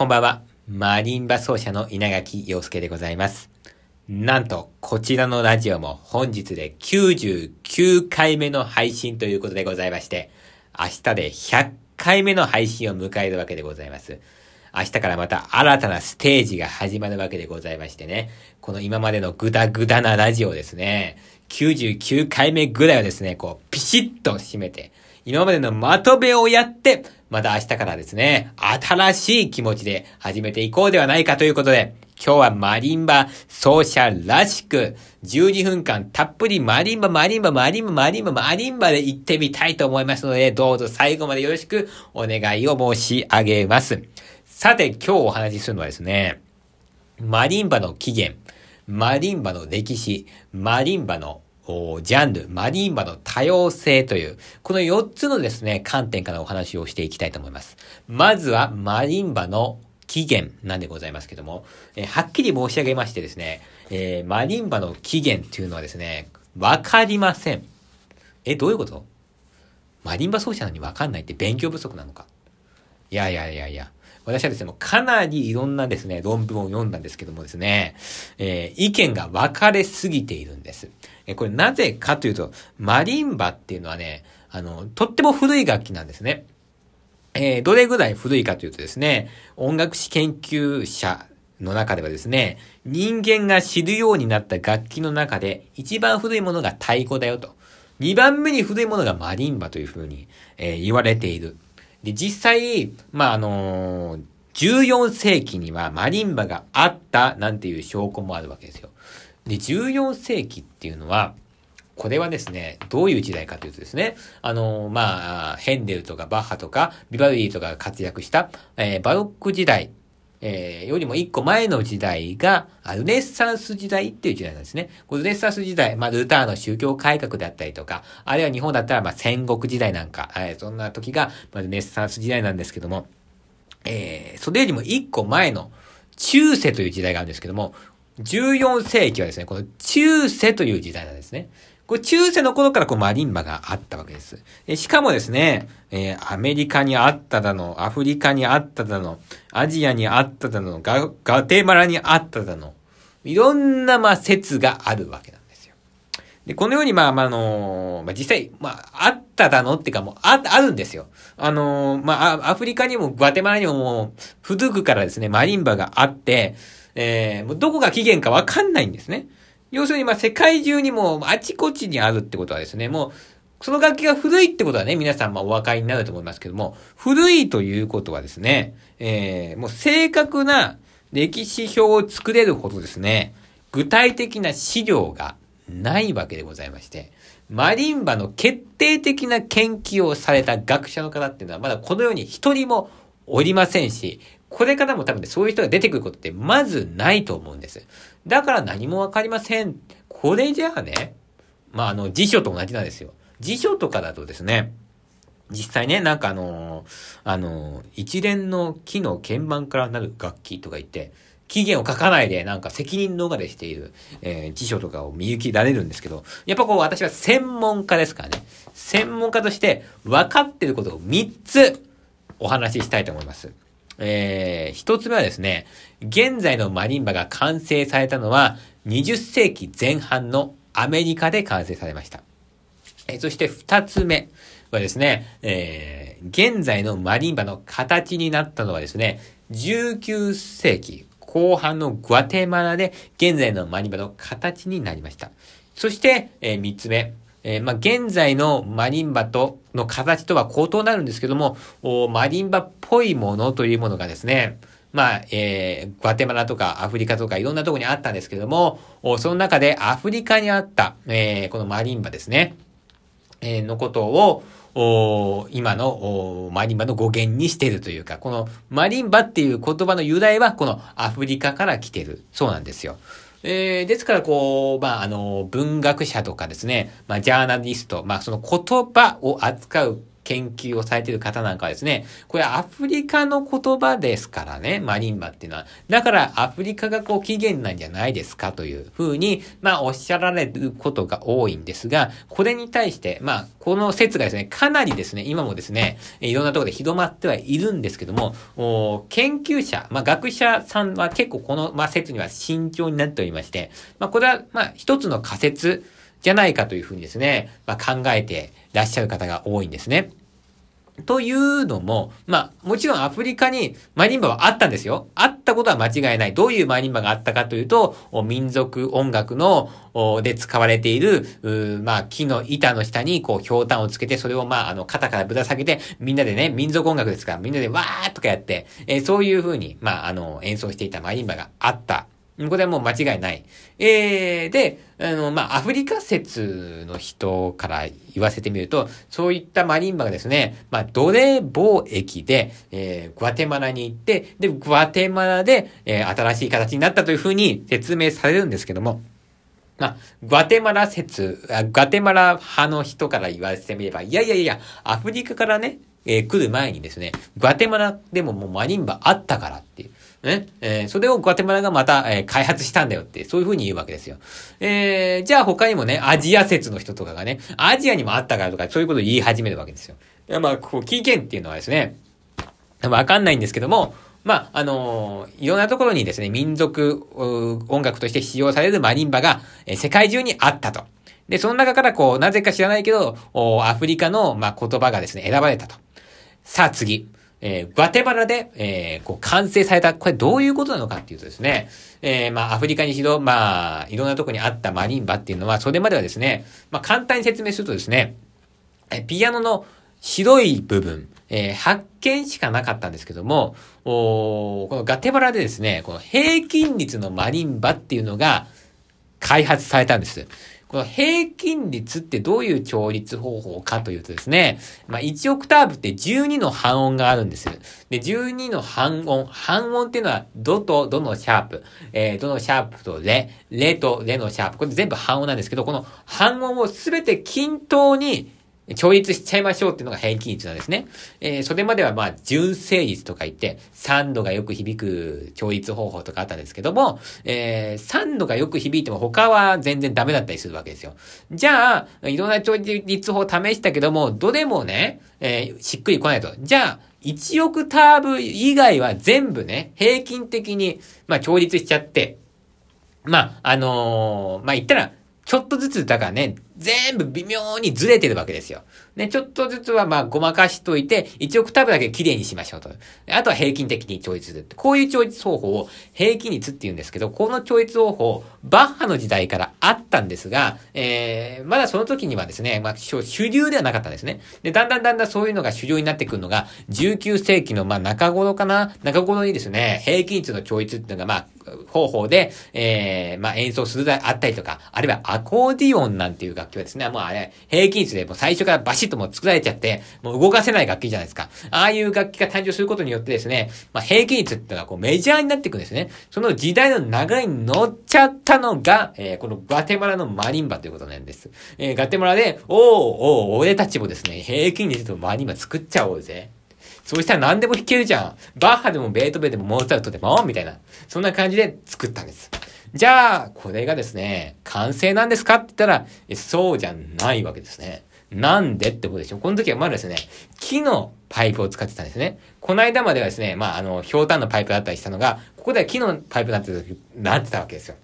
こんばんは。マリンバ奏者の稲垣陽介でございます。なんと、こちらのラジオも本日で99回目の配信ということでございまして、明日で100回目の配信を迎えるわけでございます。明日からまた新たなステージが始まるわけでございましてね。この今までのグダグダなラジオですね。99回目ぐらいはですね、こう、ピシッと締めて、今までのまとめをやって、また明日からですね、新しい気持ちで始めていこうではないかということで、今日はマリンバ奏者らしく、12分間たっぷりマリンバ、マリンバ、マリンバ、マリンバ、マリンバで行ってみたいと思いますので、どうぞ最後までよろしくお願いを申し上げます。さて、今日お話しするのはですね、マリンバの起源、マリンバの歴史、マリンバのジャンル、マリンバの多様性という、この4つのですね、観点からお話をしていきたいと思います。まずは、マリンバの起源なんでございますけども、えー、はっきり申し上げましてですね、えー、マリンバの起源っていうのはですね、わかりません。え、どういうこと？マリンバ奏者なのにわかんないって勉強不足なのか？いやいやいやいや。私はですね、もうかなりいろんなですね、論文を読んだんですけどもですね、えー、意見が分かれすぎているんです。え、これなぜかというと、マリンバっていうのはね、あの、とっても古い楽器なんですね。えー、どれぐらい古いかというとですね、音楽史研究者の中ではですね、人間が知るようになった楽器の中で一番古いものが太鼓だよと。二番目に古いものがマリンバというふうに、えー、言われている。で、実際、まあ、あのー、14世紀にはマリンバがあったなんていう証拠もあるわけですよ。で、14世紀っていうのは、これはですね、どういう時代かというとですね、あの、まあ、ヘンデルとかバッハとかビバルディとかが活躍した、えー、バロック時代えー、よりも一個前の時代が、ルネッサンス時代っていう時代なんですね。こルネッサンス時代、まあ、ルターの宗教改革であったりとか、あるいは日本だったら、まあ、戦国時代なんか、えー、そんな時が、まあ、ルネッサンス時代なんですけども、えー、それよりも一個前の中世という時代があるんですけども、14世紀はですね、この中世という時代なんですね。これ中世の頃からこうマリンバがあったわけです。えしかもですね、えー、アメリカにあっただの、アフリカにあっただの、アジアにあっただの、ガガテマラにあっただの、いろんな、まあ、説があるわけなんですよ。で、このように、まあ、まあ、あのー、まあ、実際、まあ、あっただのっていうか、もう、あ、あるんですよ。あのー、まあ、アフリカにも、ガテマラにも、もう、古くからですね、マリンバがあって、えー、もうどこが起源かわかんないんですね。要するに、まあ、世界中にもあちこちにあるってことはですね、もう、その楽器が古いってことはね、皆さんまお分かりになると思いますけども、古いということはですね、えー、もう正確な歴史表を作れるほどですね、具体的な資料がないわけでございまして、マリンバの決定的な研究をされた学者の方っていうのはまだこのように一人もおりませんし、これからも多分ね、そういう人が出てくることってまずないと思うんです。だから何もわかりません。これじゃあね、まあ、あの、辞書と同じなんですよ。辞書とかだとですね、実際ね、なんかあのー、あのー、一連の木の鍵盤からなる楽器とか言って、期限を書かないでなんか責任逃れしている、えー、辞書とかを見受けられるんですけど、やっぱこう私は専門家ですからね、専門家として分かってることを3つお話ししたいと思います。えー、一つ目はですね、現在のマリンバが完成されたのは20世紀前半のアメリカで完成されました。え、そして二つ目はですね、えー、現在のマリンバの形になったのはですね、19世紀後半のグアテマラで現在のマリンバの形になりました。そして、えー、三つ目、えー、まあ、現在のマリンバと、の形とは異なるんですけども、マリンバぽいものというものがですね、まあ、えー、グアテマラとかアフリカとかいろんなとこにあったんですけども、その中でアフリカにあった、えー、このマリンバですね、えー、のことを、お今のおマリンバの語源にしてるというか、このマリンバっていう言葉の由来はこのアフリカから来てる。そうなんですよ。えー、ですから、こう、まあ、あの、文学者とかですね、まあ、ジャーナリスト、まあ、その言葉を扱う研究をされている方なんかはですね、これアフリカの言葉ですからね、マリンバっていうのは。だからアフリカがこう起源なんじゃないですかというふうに、まあおっしゃられることが多いんですが、これに対して、まあこの説がですね、かなりですね、今もですね、いろんなところで広まってはいるんですけども、研究者、まあ学者さんは結構この、まあ、説には慎重になっておりまして、まあこれはまあ一つの仮説、じゃないかというふうにですね、まあ、考えてらっしゃる方が多いんですね。というのも、まあ、もちろんアフリカにマリンバはあったんですよ。あったことは間違いない。どういうマリンバがあったかというと、民族音楽の、で使われている、まあ、木の板の下に、こう、氷炭をつけて、それを、まあ、あの、肩からぶら下げて、みんなでね、民族音楽ですから、みんなでわーっとかやって、えー、そういう風に、まあ、あの、演奏していたマリンバがあったこれはもう間違いない。えー、で、あの、まあ、アフリカ説の人から言わせてみると、そういったマリンバがですね、まあ、奴隷貿易で、えー、グアテマラに行って、で、グアテマラで、えー、新しい形になったというふうに説明されるんですけども、まあ、グアテマラ説、グアテマラ派の人から言わせてみれば、いやいやいや、アフリカからね、えー、来る前にですね、グアテマラでももうマリンバあったからっていう。ね？えー、それをグアテマラがまた、えー、開発したんだよって、そういう風に言うわけですよ。えー、じゃあ他にもね、アジア説の人とかがね、アジアにもあったからとか、そういうことを言い始めるわけですよ。まあ、こう、危険っていうのはですね、わかんないんですけども、まあ、あのー、いろんなところにですね、民族音楽として使用されるマリンバが、えー、世界中にあったと。で、その中からこう、なぜか知らないけど、アフリカの、まあ、言葉がですね、選ばれたと。さあ次。えー、グアテマラで、えー、こう、完成された、これどういうことなのかっていうとですね、えー、まあ、アフリカにしろ、まあ、いろんなとこにあったマリンバっていうのは、それまではですね、まあ、簡単に説明するとですね、えピアノの白い部分、えー、発見しかなかったんですけども、おこのガテバラでですね、この平均率のマリンバっていうのが開発されたんです。この平均率ってどういう調律方法かというとですね、まあ、1オクターブって12の半音があるんです。で、12の半音、半音っていうのはドとドのシャープ、えー、ドのシャープとレ、レとレのシャープ。これ全部半音なんですけど、この半音をすべて均等に調律しちゃいましょうっていうのが平均率なんですね。えー、それまではまあ、純正率とか言って、3度がよく響く調律方法とかあったんですけども、えー、3度がよく響いても他は全然ダメだったりするわけですよ。じゃあ、いろんな調律法を試したけども、どれもね、えー、しっくりこないと。じゃあ、1オクターブ以外は全部ね、平均的に、まあ、調律しちゃって、まあ、あのー、まあ、言ったら、ちょっとずつ、だからね、全部微妙にずれてるわけですよ。ね、ちょっとずつはまあごまかしといて、1オクターブだけ綺麗にしましょうと。あとは平均的に調律する。こういう調律方法を平均率って言うんですけど、この調律方法、バッハの時代からあったんですが、えー、まだその時にはですね、まあ主流ではなかったんですね。で、だんだんだんだんそういうのが主流になってくるのが、19世紀のまあ中頃かな？中頃にですね、平均率の調律っていうのがまあ、方法で、えー、まあ演奏するであったりとか、あるいはアコーディオンなんていう楽器はですね、もうあれ、平均値でもう最初からバシッともう作られちゃって、もう動かせない楽器じゃないですか。ああいう楽器が誕生することによってですね、まあ平均率っていうのがこうメジャーになっていくんですね。その時代の流れに乗っちゃったのが、えー、このガテマラのマリンバということなんです。えー、ガテマラで、おーおー、俺たちもですね、平均率とマリンバ作っちゃおうぜ。そうしたら何でも弾けるじゃん。バッハでもベートーベンでもモーツァルトでも、みたいな。そんな感じで作ったんです。じゃあ、これがですね、完成なんですかって言ったら、そうじゃないわけですね。なんでってことでしょ？この時はまだですね、木のパイプを使ってたんですね。この間まではですね、まあ、あの、氷炭のパイプだったりしたのが、ここでは木のパイプになってた、なってたわけですよ。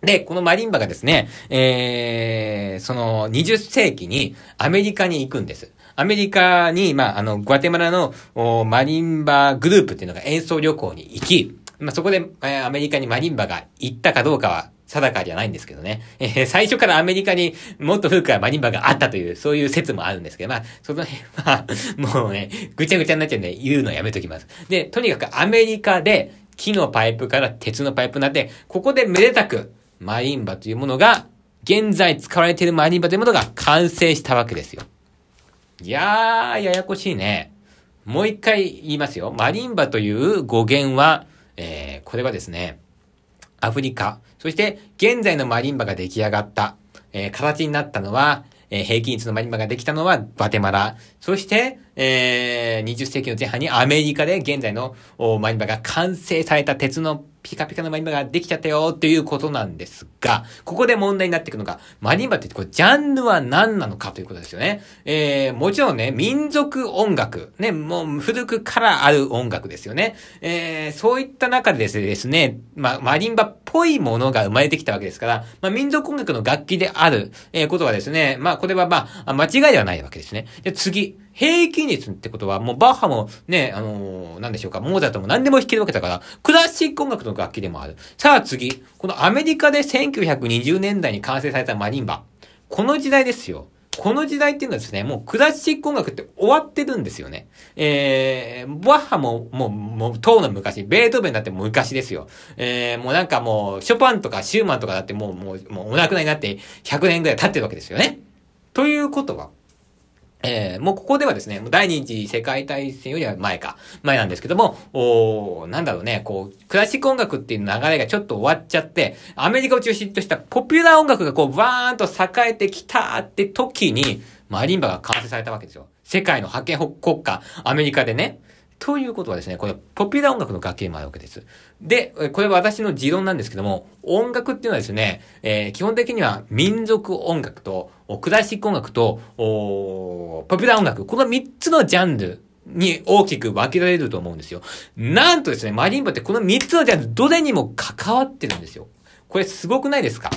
で、このマリンバがですね、えー、その20世紀にアメリカに行くんです。アメリカに、まあ、あの、グアテマラのマリンバグループっていうのが演奏旅行に行き、まあ、そこで、えー、アメリカにマリンバが行ったかどうかは定かじゃないんですけどね。えー、最初からアメリカにもっと古くからマリンバがあったという、そういう説もあるんですけど、まあ、その辺は、もうね、ぐちゃぐちゃになっちゃうんで言うのやめときます。で、とにかくアメリカで木のパイプから鉄のパイプになって、ここでめでたくマリンバというものが、現在使われているマリンバというものが完成したわけですよ。いやー、ややこしいね。もう一回言いますよ。マリンバという語源は、えー、これはですね、アフリカ、そして現在のマリンバが出来上がった、えー、形になったのは、えー、平均率のマリンバができたのはバテマラ。そして、えー、20世紀の前半にアメリカで現在のマリンバが完成された鉄のピカピカのマリンバができちゃったよっていうことなんですが、ここで問題になっていくのが、マリンバってこれジャンルは何なのかということですよね。えー、もちろんね、民族音楽、ね、もう古くからある音楽ですよね。えー、そういった中でですね、まあ、マリンバっぽいものが生まれてきたわけですから、まあ、民族音楽の楽器である、えー、ことはですね、まあ、これはまあ、間違いではないわけですね。で、次、平均率ってことは、もうバッハもね、あのー、なんでしょうか、モーザートも何でも弾けるわけだから、クラシック音楽の楽器でもある。さあ次、このアメリカで1920年代に完成されたマリンバ。この時代ですよ。この時代っていうのはですね、もうクラシック音楽って終わってるんですよね。えー、バッハも、もう、もう、当の昔、ベートーベンだってもう昔ですよ。えー、もうなんかもう、ショパンとかシューマンとかだってもう、もう、もうお亡くなりになって100年ぐらい経ってるわけですよね。ということは、えー、もうここではですね、第二次世界大戦よりは前か、前なんですけども、おなんだろうね、こう、クラシック音楽っていう流れがちょっと終わっちゃって、アメリカを中心としたポピュラー音楽がこう、バーンと栄えてきたって時に、マリンバが完成されたわけですよ。世界の覇権国家、アメリカでね。ということはですね、これ、ポピュラー音楽の楽器もあるわけです。で、これは私の持論なんですけども、音楽っていうのはですね、えー、基本的には民族音楽と、クラシック音楽と、ポピュラー音楽、この3つのジャンルに大きく分けられると思うんですよ。なんとですね、マリンバってこの3つのジャンル、どれにも関わってるんですよ。これすごくないですか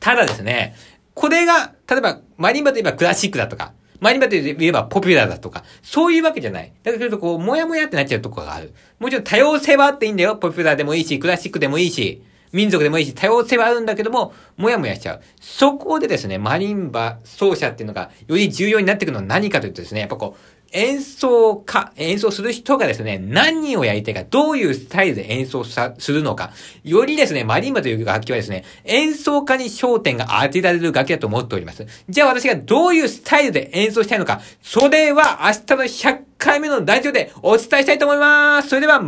ただですね、これが、例えば、マリンバといえばクラシックだとか、マリンバと言えばポピュラーだとか、そういうわけじゃない。だけど、こう、もやもやってなっちゃうとこがある。もちろん多様性はあっていいんだよ。ポピュラーでもいいし、クラシックでもいいし、民族でもいいし、多様性はあるんだけども、もやもやしちゃう。そこでですね、マリンバ奏者っていうのが、より重要になってくるのは何かというとですね、やっぱこう、演奏家、演奏する人がですね、何をやりたいか、どういうスタイルで演奏さ、するのか、よりですね、マリンバという楽器はですね、演奏家に焦点が当てられる楽器だと思っております。じゃあ私がどういうスタイルで演奏したいのか、それは明日の100回目のラジオでお伝えしたいと思います。それでは、